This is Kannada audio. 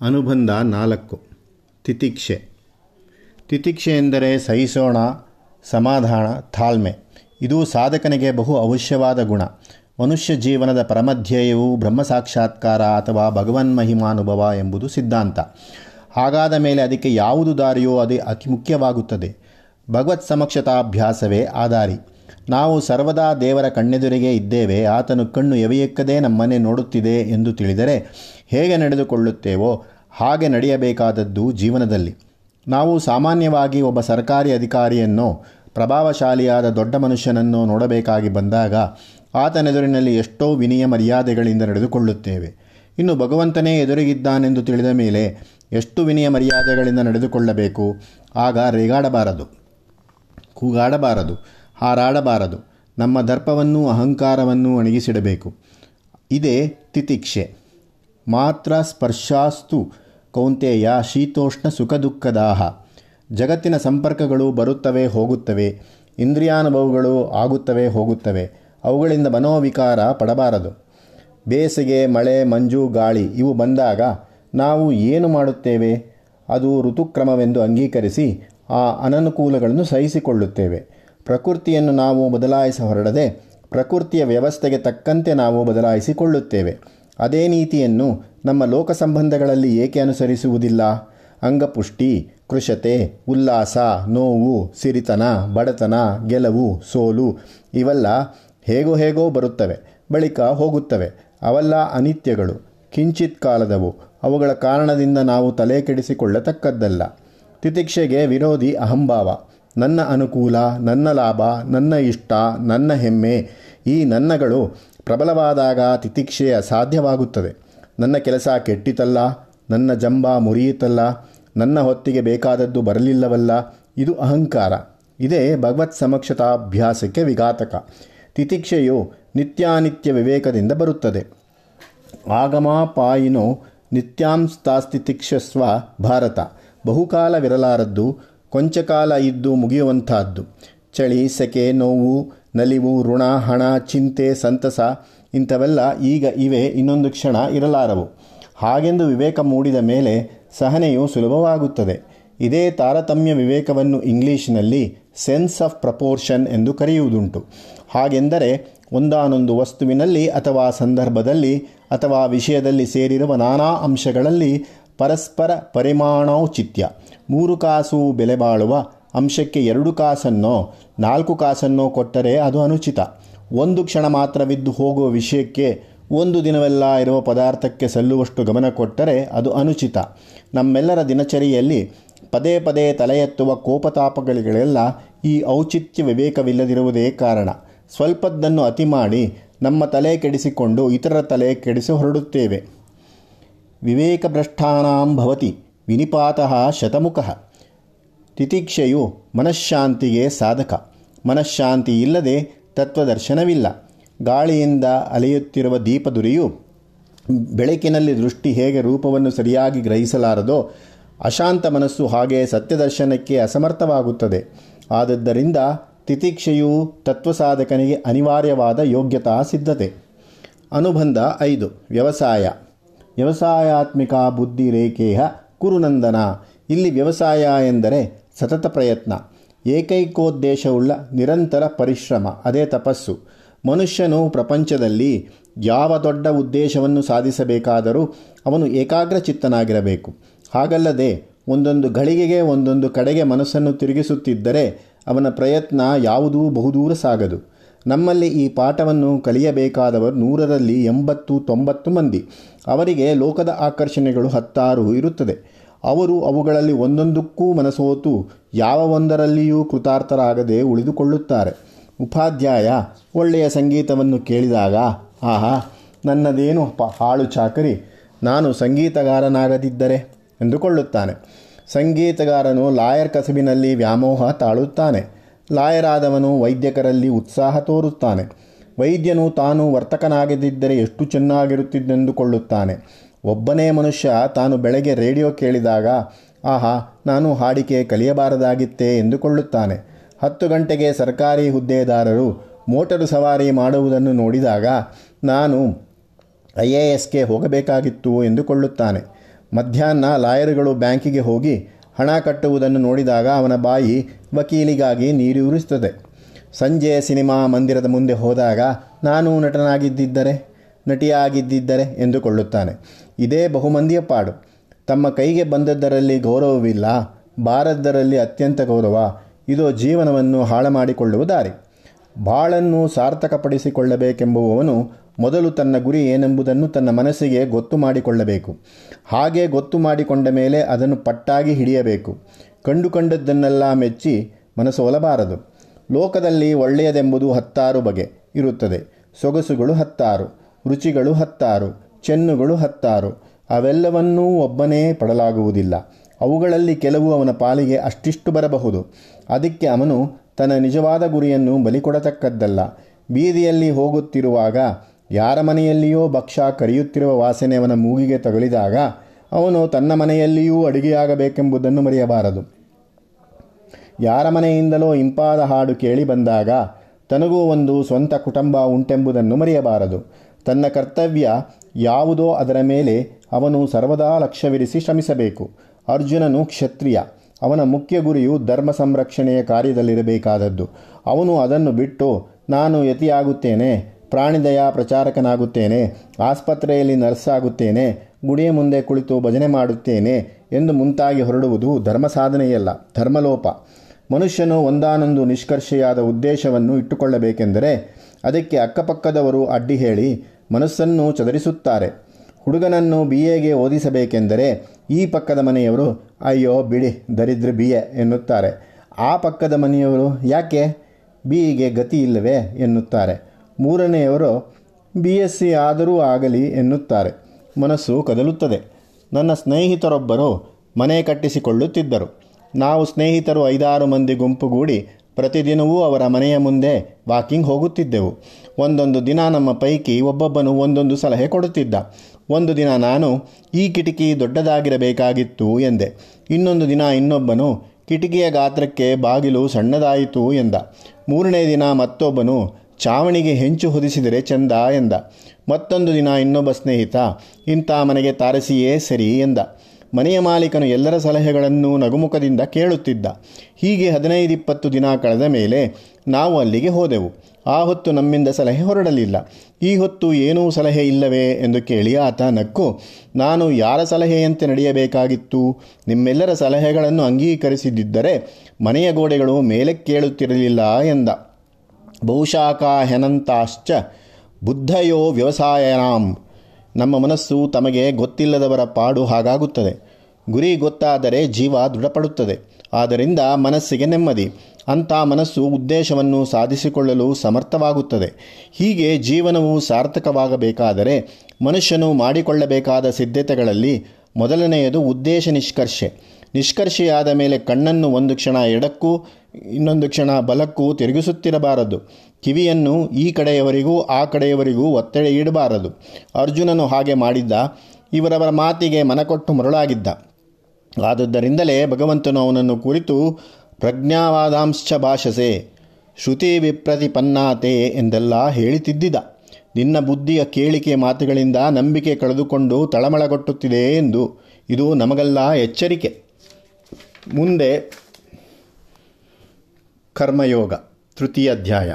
ಅನುಬಂಧ ನಾಲ್ಕು. ತಿತಿಕ್ಷೆ. ತಿತಿಕ್ಷೆ ಎಂದರೆ ಸಹಿಸೋಣ, ಸಮಾಧಾನ, ತಾಳ್ಮೆ. ಇದು ಸಾಧಕನಿಗೆ ಬಹು ಅವಶ್ಯವಾದ ಗುಣ. ಮನುಷ್ಯ ಜೀವನದ ಪರಮಧ್ಯೇಯವು ಬ್ರಹ್ಮ ಸಾಕ್ಷಾತ್ಕಾರ ಅಥವಾ ಭಗವನ್ ಮಹಿಮಾನುಭವ ಎಂಬುದು ಸಿದ್ಧಾಂತ. ಹಾಗಾದ ಮೇಲೆ ಅದಕ್ಕೆ ಯಾವುದು ದಾರಿಯೋ ಅದೇ ಅತಿ ಮುಖ್ಯವಾಗುತ್ತದೆ. ಭಗವತ್ ಸಮಕ್ಷತಾಭ್ಯಾಸವೇ ಆ ದಾರಿ. ನಾವು ಸರ್ವದಾ ದೇವರ ಕಣ್ಣೆದುರಿಗೆ ಇದ್ದೇವೆ, ಆತನು ಕಣ್ಣು ಎವೆಯಕ್ಕದೇ ನಮ್ಮನೆ ನೋಡುತ್ತಿದೆ ಎಂದು ತಿಳಿದರೆ ಹೇಗೆ ನಡೆದುಕೊಳ್ಳುತ್ತೇವೋ ಹಾಗೆ ನಡೆಯಬೇಕಾದದ್ದು ಜೀವನದಲ್ಲಿ. ನಾವು ಸಾಮಾನ್ಯವಾಗಿ ಒಬ್ಬ ಸರ್ಕಾರಿ ಅಧಿಕಾರಿಯನ್ನು, ಪ್ರಭಾವಶಾಲಿಯಾದ ದೊಡ್ಡ ಮನುಷ್ಯನನ್ನು ನೋಡಬೇಕಾಗಿ ಬಂದಾಗ ಆತನೆದುರಿನಲ್ಲಿ ಎಷ್ಟೋ ವಿನಯ ಮರ್ಯಾದೆಗಳಿಂದ ನಡೆದುಕೊಳ್ಳುತ್ತೇವೆ. ಇನ್ನು ಭಗವಂತನೇ ಎದುರಿಗಿದ್ದಾನೆಂದು ತಿಳಿದ ಮೇಲೆ ಎಷ್ಟು ವಿನಯ ಮರ್ಯಾದೆಗಳಿಂದ ನಡೆದುಕೊಳ್ಳಬೇಕು? ಆಗ ರೇಗಾಡಬಾರದು. ಕೂಗಾಡಬಾರದು. ಹಾರಾಡಬಾರದು. ನಮ್ಮ ದರ್ಪವನ್ನು ಅಹಂಕಾರವನ್ನು ಅಣಗಿಸಿಡಬೇಕು ಇದೇ ತಿತಿಕ್ಷೆ. ಮಾತ್ರ ಸ್ಪರ್ಶಾಸ್ತು ಕೌಂತೆಯ ಶೀತೋಷ್ಣ ಸುಖ ದುಃಖದಾಹ ಜಗತ್ತಿನ ಸಂಪರ್ಕಗಳು ಬರುತ್ತವೆ, ಹೋಗುತ್ತವೆ. ಇಂದ್ರಿಯಾನುಭವಗಳು ಆಗುತ್ತವೆ, ಹೋಗುತ್ತವೆ. ಅವುಗಳಿಂದ ಮನೋವಿಕಾರ ಪಡಬಾರದು. ಬೇಸಿಗೆ, ಮಳೆ, ಮಂಜು, ಗಾಳಿ ಇವು ಬಂದಾಗ ನಾವು ಏನು ಮಾಡುತ್ತೇವೆ? ಅದು ಋತುಕ್ರಮವೆಂದು ಅಂಗೀಕರಿಸಿ ಆ ಅನನುಕೂಲಗಳನ್ನು ಸಹಿಸಿಕೊಳ್ಳುತ್ತೇವೆ. ಪ್ರಕೃತಿಯನ್ನು ನಾವು ಬದಲಾಯಿಸ ಹೊರಡದೆ ಪ್ರಕೃತಿಯ ವ್ಯವಸ್ಥೆಗೆ ತಕ್ಕಂತೆ ನಾವು ಬದಲಾಯಿಸಿಕೊಳ್ಳುತ್ತೇವೆ. ಅದೇ ನೀತಿಯನ್ನು ನಮ್ಮ ಲೋಕ ಸಂಬಂಧಗಳಲ್ಲಿ ಏಕೆ ಅನುಸರಿಸುವುದಿಲ್ಲ? ಅಂಗಪುಷ್ಟಿ ಕೃಶತೆ ಉಲ್ಲಾಸ, ನೋವು, ಸಿರಿತನ, ಬಡತನ, ಗೆಲುವು, ಸೋಲು ಇವೆಲ್ಲ ಹೇಗೋ ಹೇಗೋ ಬರುತ್ತವೆ, ಬಳಿಕ ಹೋಗುತ್ತವೆ. ಅವೆಲ್ಲ ಅನಿತ್ಯಗಳು, ಕಿಂಚಿತ್ ಕಾಲದವು. ಅವುಗಳ ಕಾರಣದಿಂದ ನಾವು ತಲೆ ಕೆಡಿಸಿಕೊಳ್ಳತಕ್ಕದ್ದಲ್ಲ. ತಿತಿಕ್ಷೆಗೆ ವಿರೋಧಿ ಅಹಂಭಾವ. ನನ್ನ ಅನುಕೂಲ, ನನ್ನ ಲಾಭ, ನನ್ನ ಇಷ್ಟ, ನನ್ನ ಹೆಮ್ಮೆ ಈ ನನ್ನಗಳು ಪ್ರಬಲವಾದಾಗ ತಿತಿಕ್ಷೆ ಅಸಾಧ್ಯವಾಗುತ್ತದೆ ನನ್ನ ಕೆಲಸ ಕೆಟ್ಟಿತಲ್ಲ, ನನ್ನ ಜಂಬ ಮುರಿಯಿತಲ್ಲ, ನನ್ನ ಹೊತ್ತಿಗೆ ಬೇಕಾದದ್ದು ಬರಲಿಲ್ಲವಲ್ಲ, ಇದು ಅಹಂಕಾರ. ಇದೇ ಭಗವತ್ ಸಮಕ್ಷತಾಭ್ಯಾಸಕ್ಕೆ ವಿಘಾತಕ. ತಿತಿಕ್ಷೆಯು ನಿತ್ಯಾನಿತ್ಯ ವಿವೇಕದಿಂದ ಬರುತ್ತದೆ. ಆಗಮಾಪಾಯಿನೋ ನಿತ್ಯಾಂಸ್ತಾಸ್ತಿತಿಕ್ಷಸ್ವ ಭಾರತ. ಬಹುಕಾಲವಿರಲಾರದ್ದು ಕೊಂಚಕಾಲ ಇದ್ದು ಮುಗಿಯುವಂಥದ್ದು. ಚಳಿ, ಸೆಕೆ, ನೋವು, ನಲಿವು, ಋಣ, ಹಣ, ಚಿಂತೆ, ಸಂತಸ ಇಂಥವೆಲ್ಲ ಈಗ ಇವೆ, ಇನ್ನೊಂದು ಕ್ಷಣ ಇರಲಾರವು. ಹಾಗೆಂದು ವಿವೇಕ ಮೂಡಿದ ಮೇಲೆ ಸಹನೆಯು ಸುಲಭವಾಗುತ್ತದೆ. ಇದೇ ತಾರತಮ್ಯ ವಿವೇಕವನ್ನು ಇಂಗ್ಲೀಷ್ನಲ್ಲಿ ಸೆನ್ಸ್ ಆಫ್ ಪ್ರಪೋರ್ಷನ್ ಎಂದು ಕರೆಯುವುದುಂಟು. ಹಾಗೆಂದರೆ ಒಂದಾನೊಂದು ವಸ್ತುವಿನಲ್ಲಿ ಅಥವಾ ಸಂದರ್ಭದಲ್ಲಿ ಅಥವಾ ವಿಷಯದಲ್ಲಿ ಸೇರಿರುವ ನಾನಾ ಅಂಶಗಳಲ್ಲಿ ಪರಸ್ಪರ ಪರಿಮಾಣೌಚಿತ್ಯ ಮೂರು ಕಾಸು ಬೆಲೆ ಬಾಳುವ ಅಂಶಕ್ಕೆ ಎರಡು ಕಾಸನ್ನೋ, ನಾಲ್ಕು ಕಾಸನ್ನೋ ಕೊಟ್ಟರೆ ಅದು ಅನುಚಿತ. ಒಂದು ಕ್ಷಣ ಮಾತ್ರವಿದ್ದು ಹೋಗುವ ವಿಷಯಕ್ಕೆ ಒಂದು ದಿನವೆಲ್ಲ ಇರುವ ಪದಾರ್ಥಕ್ಕೆ ಸಲ್ಲುವಷ್ಟು ಗಮನ ಕೊಟ್ಟರೆ ಅದು ಅನುಚಿತ. ನಮ್ಮೆಲ್ಲರ ದಿನಚರಿಯಲ್ಲಿ ಪದೇ ಪದೇ ತಲೆ ಎತ್ತುವ ಕೋಪತಾಪಗಳಿಗೆಲ್ಲ ಈ ಔಚಿತ್ಯ ವಿವೇಕವಿಲ್ಲದಿರುವುದೇ ಕಾರಣ. ಸ್ವಲ್ಪದ್ದನ್ನು ಅತಿ ಮಾಡಿ ನಮ್ಮ ತಲೆ ಕೆಡಿಸಿಕೊಂಡು ಇತರರ ತಲೆ ಕೆಡಿಸಿ ಹೊರಡುತ್ತೇವೆ. ವಿವೇಕಭ್ರಷ್ಟಾನಾಂ ಭವತಿ ವಿನಿಪಾತಃ ಶತಮುಖ. ತಿತಿಕ್ಷೆಯು ಮನಃಶಾಂತಿಗೆ ಸಾಧಕ. ಮನಃಶಾಂತಿ ಇಲ್ಲದೆ ತತ್ವದರ್ಶನವಿಲ್ಲ. ಗಾಳಿಯಿಂದ ಅಲೆಯುತ್ತಿರುವ ದೀಪದುರಿಯು ಬೆಳಕಿನಲ್ಲಿ ದೃಷ್ಟಿ ಹೇಗೆ ರೂಪವನ್ನು ಸರಿಯಾಗಿ ಗ್ರಹಿಸಲಾರದೋ ಅಶಾಂತ ಮನಸ್ಸು ಹಾಗೆ ಸತ್ಯದರ್ಶನಕ್ಕೆ ಅಸಮರ್ಥವಾಗುತ್ತದೆ. ಆದದ್ದರಿಂದ ತಿತಿಕ್ಷೆಯು ತತ್ವಸಾಧಕನಿಗೆ ಅನಿವಾರ್ಯವಾದ ಯೋಗ್ಯತಾ ಸಿದ್ಧತೆ. ಅನುಬಂಧ ಐದು. ವ್ಯವಸಾಯ. ವ್ಯವಸಾಯಾತ್ಮಿಕ ಬುದ್ಧಿ ರೇಖೇಹ ಕುರುನಂದನ. ಇಲ್ಲಿ ವ್ಯವಸಾಯ ಎಂದರೆ ಸತತ ಪ್ರಯತ್ನ. ಏಕೈಕೋದ್ದೇಶವುಳ್ಳ ನಿರಂತರ ಪರಿಶ್ರಮ, ಅದೇ ತಪಸ್ಸು. ಮನುಷ್ಯನು ಪ್ರಪಂಚದಲ್ಲಿ ಯಾವ ದೊಡ್ಡ ಉದ್ದೇಶವನ್ನು ಸಾಧಿಸಬೇಕಾದರೂ ಅವನು ಏಕಾಗ್ರಚಿತ್ತನಾಗಿರಬೇಕು. ಹಾಗಲ್ಲದೆ ಒಂದೊಂದು ಘಳಿಗೆಗೆ ಒಂದೊಂದು ಕಡೆಗೆ ಮನಸ್ಸನ್ನು ತಿರುಗಿಸುತ್ತಿದ್ದರೆ ಅವನ ಪ್ರಯತ್ನ ಯಾವುದೂ ಬಹುದೂರ ಸಾಗದು. ನಮ್ಮಲ್ಲಿ ಈ ಪಾಠವನ್ನು ಕಲಿಯಬೇಕಾದವರು ನೂರರಲ್ಲಿ ಎಂಬತ್ತು ತೊಂಬತ್ತು ಮಂದಿ. ಅವರಿಗೆ ಲೋಕದ ಆಕರ್ಷಣೆಗಳು ಹತ್ತಾರು ಇರುತ್ತದೆ. ಅವರು ಅವುಗಳಲ್ಲಿ ಒಂದೊಂದಕ್ಕೂ ಮನಸೋತು, ಯಾವ ಒಂದರಲ್ಲಿಯೂ ಕೃತಾರ್ಥರಾಗದೆ ಉಳಿದುಕೊಳ್ಳುತ್ತಾರೆ. ಉಪಾಧ್ಯಾಯ, ಒಳ್ಳೆಯ ಸಂಗೀತವನ್ನು ಕೇಳಿದಾಗ, ಆಹಾ, ನನ್ನದೇನು ಪ, ಹಾಳು ಚಾಕರಿ. ನಾನು ಸಂಗೀತಗಾರನಾಗದಿದ್ದರೆ ಎಂದುಕೊಳ್ಳುತ್ತಾನೆ. ಸಂಗೀತಗಾರನು ಲಾಯರ್ ಕಸಬಿನಲ್ಲಿ ವ್ಯಾಮೋಹ ತಾಳುತ್ತಾನೆ. ಲಾಯರಾದವನು ವೈದ್ಯಕರಲ್ಲಿ ಉತ್ಸಾಹ ತೋರುತ್ತಾನೆ. ವೈದ್ಯನು ತಾನು ವರ್ತಕನಾಗದಿದ್ದರೆ ಎಷ್ಟು ಚೆನ್ನಾಗಿರುತ್ತಿದ್ದೆಂದುಕೊಳ್ಳುತ್ತಾನೆ. ಒಬ್ಬನೇ ಮನುಷ್ಯ ತಾನು ಬೆಳಗ್ಗೆ ರೇಡಿಯೋ ಕೇಳಿದಾಗ, ಆಹಾ, ನಾನು ಹಾಡಿಕೆ ಕಲಿಯಬಾರದಾಗಿತ್ತೇ ಎಂದುಕೊಳ್ಳುತ್ತಾನೆ. ಹತ್ತು ಗಂಟೆಗೆ ಸರ್ಕಾರಿ ಹುದ್ದೆದಾರರು ಮೋಟರು ಸವಾರಿ ಮಾಡುವುದನ್ನು ನೋಡಿದಾಗ, ನಾನು ಐ ಎ ಎಸ್ಗೆ ಹೋಗಬೇಕಾಗಿತ್ತು ಎಂದುಕೊಳ್ಳುತ್ತಾನೆ. ಮಧ್ಯಾಹ್ನ ಲಾಯರ್ಗಳು ಬ್ಯಾಂಕಿಗೆ ಹೋಗಿ ಹಣ ಕಟ್ಟುವುದನ್ನು ನೋಡಿದಾಗ ಅವನ ಬಾಯಿ ವಕೀಲಿಗಾಗಿ ನೀರೂರಿಸುತ್ತದೆ ಸಂಜೆ ಸಿನಿಮಾ ಮಂದಿರದ ಮುಂದೆ ಹೋದಾಗ ನಾನು ನಟನಾಗಿದ್ದಿದ್ದರೆ, ನಟಿಯಾಗಿದ್ದಿದ್ದರೆ ಎಂದುಕೊಳ್ಳುತ್ತಾನೆ. ಇದೇ ಬಹುಮಂದಿಯ ಪಾಡು. ತಮ್ಮ ಕೈಗೆ ಬಂದದ್ದರಲ್ಲಿ ಗೌರವವಿಲ್ಲ, ಬಾರದ್ದರಲ್ಲಿ ಅತ್ಯಂತ ಗೌರವ. ಇದು ಜೀವನವನ್ನು ಹಾಳು ಮಾಡಿಕೊಳ್ಳುವ ದಾರಿ. ಬಾಳನ್ನು ಸಾರ್ಥಕಪಡಿಸಿಕೊಳ್ಳಬೇಕೆಂಬುವವನು ಮೊದಲು ತನ್ನ ಗುರಿ ಏನೆಂಬುದನ್ನು ತನ್ನ ಮನಸ್ಸಿಗೆ ಗೊತ್ತು ಮಾಡಿಕೊಳ್ಳಬೇಕು. ಹಾಗೆ ಗೊತ್ತು ಮಾಡಿಕೊಂಡ ಮೇಲೆ ಅದನ್ನು ಪಟ್ಟಾಗಿ ಹಿಡಿಯಬೇಕು. ಕಂಡುಕೊಂಡದ್ದನ್ನೆಲ್ಲ ಮೆಚ್ಚಿ ಮನಸ್ಸು ಒಲಬಾರದು. ಲೋಕದಲ್ಲಿ ಒಳ್ಳೆಯದೆಂಬುದು ಹತ್ತಾರು ಬಗೆ ಇರುತ್ತದೆ. ಸೊಗಸುಗಳು ಹತ್ತಾರು, ರುಚಿಗಳು ಹತ್ತಾರು, ಚೆನ್ನುಗಳು ಹತ್ತಾರು. ಅವೆಲ್ಲವನ್ನೂ ಒಬ್ಬನೇ ಪಡಲಾಗುವುದಿಲ್ಲ. ಅವುಗಳಲ್ಲಿ ಕೆಲವು ಅವನ ಪಾಲಿಗೆ ಅಷ್ಟಿಷ್ಟು ಬರಬಹುದು. ಅದಕ್ಕೆ ಅವನು ತನ್ನ ನಿಜವಾದ ಗುರಿಯನ್ನು ಬಲಿಕೊಡತಕ್ಕದ್ದಲ್ಲ ಬೀದಿಯಲ್ಲಿ ಹೋಗುತ್ತಿರುವಾಗ ಯಾರ ಮನೆಯಲ್ಲಿಯೋ ಭಕ್ಷ ಕರೆಯುತ್ತಿರುವ ವಾಸನೆ ಅವನ ಮೂಗಿಗೆ ತಗುಲಿದಾಗ ಅವನು ತನ್ನ ಮನೆಯಲ್ಲಿಯೂ ಅಡುಗೆಯಾಗಬೇಕೆಂಬುದನ್ನು ಮರೆಯಬಾರದು. ಯಾರ ಮನೆಯಿಂದಲೋ ಇಂಪಾದ ಹಾಡು ಕೇಳಿ ಬಂದಾಗ ತನಗೂ ಒಂದು ಸ್ವಂತ ಕುಟುಂಬ ಉಂಟೆಂಬುದನ್ನು ಮರೆಯಬಾರದು. ತನ್ನ ಕರ್ತವ್ಯ ಯಾವುದೋ ಅದರ ಮೇಲೆ ಅವನು ಸರ್ವದಾ ಲಕ್ಷ್ಯವಿರಿಸಿ ಶ್ರಮಿಸಬೇಕು. ಅರ್ಜುನನು ಕ್ಷತ್ರಿಯ. ಅವನ ಮುಖ್ಯ ಗುರಿಯು ಧರ್ಮ ಸಂರಕ್ಷಣೆಯ ಕಾರ್ಯದಲ್ಲಿರಬೇಕಾದದ್ದು. ಅವನು ಅದನ್ನು ಬಿಟ್ಟು, ನಾನು ಯತಿಯಾಗುತ್ತೇನೆ. ಪ್ರಾಣಿದಯ ಪ್ರಚಾರಕನಾಗುತ್ತೇನೆ, ಆಸ್ಪತ್ರೆಯಲ್ಲಿ ನರ್ಸ್ ಆಗುತ್ತೇನೆ ಗುಡಿಯ ಮುಂದೆ ಕುಳಿತು ಭಜನೆ ಮಾಡುತ್ತೇನೆ ಎಂದು ಮುಂತಾಗಿ ಹೊರಡುವುದು ಧರ್ಮ ಸಾಧನೆಯಲ್ಲ, ಧರ್ಮಲೋಪ. ಮನುಷ್ಯನು ಒಂದಾನೊಂದು ನಿಷ್ಕರ್ಷೆಯಾದ ಉದ್ದೇಶವನ್ನು ಇಟ್ಟುಕೊಳ್ಳಬೇಕೆಂದರೆ ಅದಕ್ಕೆ ಅಕ್ಕಪಕ್ಕದವರು ಅಡ್ಡಿ ಹೇಳಿ ಮನಸ್ಸನ್ನು ಚದರಿಸುತ್ತಾರೆ. ಹುಡುಗನನ್ನು ಬಿ ಎಗೆ ಓದಿಸಬೇಕೆಂದರೆ ಈ ಪಕ್ಕದ ಮನೆಯವರು, ಅಯ್ಯೋ ಬಿಡಿ, ದರಿದ್ರ ಬಿ ಎ ಎನ್ನುತ್ತಾರೆ. ಆ ಪಕ್ಕದ ಮನೆಯವರು ಯಾಕೆ? ಬಿ ಗತಿ ಇಲ್ಲವೇ? ಎನ್ನುತ್ತಾರೆ. ಮೂರನೆಯವರು ಬಿ ಎಸ್ ಸಿ ಆದರೂ ಆಗಲಿ ಎನ್ನುತ್ತಾರೆ. ಮನಸ್ಸು ಕದಲುತ್ತದೆ. ನನ್ನ ಸ್ನೇಹಿತರೊಬ್ಬರು ಮನೆ ಕಟ್ಟಿಸಿಕೊಳ್ಳುತ್ತಿದ್ದರು. ನಾವು ಸ್ನೇಹಿತರು ಐದಾರು ಮಂದಿ ಗುಂಪುಗೂಡಿ ಪ್ರತಿದಿನವೂ ಅವರ ಮನೆಯ ಮುಂದೆ ವಾಕಿಂಗ್ ಹೋಗುತ್ತಿದ್ದೆವು. ಒಂದೊಂದು ದಿನ ನಮ್ಮ ಪೈಕಿ ಒಬ್ಬೊಬ್ಬನು ಒಂದೊಂದು ಸಲಹೆ ಕೊಡುತ್ತಿದ್ದ. ಒಂದು ದಿನ ನಾನು, ಈ ಕಿಟಕಿ ದೊಡ್ಡದಾಗಿರಬೇಕಾಗಿತ್ತು ಎಂದೆ. ಇನ್ನೊಂದು ದಿನ ಇನ್ನೊಬ್ಬನು, ಕಿಟಕಿಯ ಗಾತ್ರಕ್ಕೆ ಬಾಗಿಲು ಸಣ್ಣದಾಯಿತು ಎಂದ. ಮೂರನೇ ದಿನ ಮತ್ತೊಬ್ಬನು ಚಾವಣಿಗೆ ಹೆಂಚು ಹೊದಿಸಿದರೆ ಚೆಂದ ಎಂದ. ಮತ್ತೊಂದು ದಿನ ಇನ್ನೊಬ್ಬ ಸ್ನೇಹಿತ, ಇಂಥ ಮನೆಗೆ ತಾರಸಿಯೇ ಸರಿ ಎಂದ. ಮನೆಯ ಮಾಲೀಕನು ಎಲ್ಲರ ಸಲಹೆಗಳನ್ನು ನಗುಮುಖದಿಂದ ಕೇಳುತ್ತಿದ್ದ. ಹೀಗೆ ಹದಿನೈದು ಇಪ್ಪತ್ತು ದಿನ ಕಳೆದ ಮೇಲೆ ನಾವು ಅಲ್ಲಿಗೆ ಹೋದೆವು. ಆ ಹೊತ್ತು ನಮ್ಮಿಂದ ಸಲಹೆ ಹೊರಡಲಿಲ್ಲ. ಈ ಹೊತ್ತು ಏನೂ ಸಲಹೆ ಇಲ್ಲವೇ ಎಂದು ಕೇಳಿ ಆತ ನಕ್ಕು, ನಾನು ಯಾರ ಸಲಹೆಯಂತೆ ನಡೆಯಬೇಕಾಗಿತ್ತು? ನಿಮ್ಮೆಲ್ಲರ ಸಲಹೆಗಳನ್ನು ಅಂಗೀಕರಿಸಿದ್ದರೆ ಮನೆಯ ಗೋಡೆಗಳು ಮೇಲೆ ಕೇಳುತ್ತಿರಲಿಲ್ಲ ಎಂದ. ಬಹುಶಾಖ ಹೆನಂತಾಶ್ಚ ಬುದ್ಧಯೋ ವ್ಯವಸಾಯನಾಂ. ನಮ್ಮ ಮನಸ್ಸು ತಮಗೆ ಗೊತ್ತಿಲ್ಲದವರ ಪಾಡು ಹಾಗಾಗುತ್ತದೆ. ಗುರಿ ಗೊತ್ತಾದರೆ ಜೀವ ದೃಢಪಡುತ್ತದೆ. ಆದ್ದರಿಂದ ಮನಸ್ಸಿಗೆ ನೆಮ್ಮದಿ. ಅಂಥ ಮನಸ್ಸು ಉದ್ದೇಶವನ್ನು ಸಾಧಿಸಿಕೊಳ್ಳಲು ಸಮರ್ಥವಾಗುತ್ತದೆ. ಹೀಗೆ ಜೀವನವು ಸಾರ್ಥಕವಾಗಬೇಕಾದರೆ ಮನುಷ್ಯನು ಮಾಡಿಕೊಳ್ಳಬೇಕಾದ ಸಿದ್ಧತೆಗಳಲ್ಲಿ ಮೊದಲನೆಯದು ಉದ್ದೇಶ ನಿಷ್ಕರ್ಷೆ. ನಿಷ್ಕರ್ಷೆಯಾದ ಮೇಲೆ ಕಣ್ಣನ್ನು ಒಂದು ಕ್ಷಣ ಎಡಕ್ಕೂ ಇನ್ನೊಂದು ಕ್ಷಣ ಬಲಕ್ಕೂ ತಿರುಗಿಸುತ್ತಿರಬಾರದು. ಕಿವಿಯನ್ನು ಈ ಕಡೆಯವರಿಗೂ ಆ ಕಡೆಯವರಿಗೂ ಒತ್ತಡ ಇಡಬಾರದು. ಅರ್ಜುನನು ಹಾಗೆ ಮಾಡಿದ್ದ. ಇವರವರ ಮಾತಿಗೆ ಮನಕೊಟ್ಟು ಮರುಳಾಗಿದ್ದ. ಆದುದರಿಂದಲೇ ಭಗವಂತನು ಅವನನ್ನು ಕುರಿತು ಪ್ರಜ್ಞಾವಾದಾಂಶ ಭಾಷಸೆ, ಶ್ರುತಿ ವಿಪ್ರತಿಪನ್ನಾತೆ ಎಂದೆಲ್ಲ ಹೇಳಿತಿದ್ದಿದ. ನಿನ್ನ ಬುದ್ಧಿಯ ಕೇಳಿಕೆ ಮಾತುಗಳಿಂದ ನಂಬಿಕೆ ಕಳೆದುಕೊಂಡು ತಳಮಳಗೊಟ್ಟುತ್ತಿದೆ ಎಂದು. ಇದು ನಮಗೆಲ್ಲ ಎಚ್ಚರಿಕೆ. ಮುಂದೆ ಕರ್ಮಯೋಗ ತೃತೀಯ ಅಧ್ಯಾಯ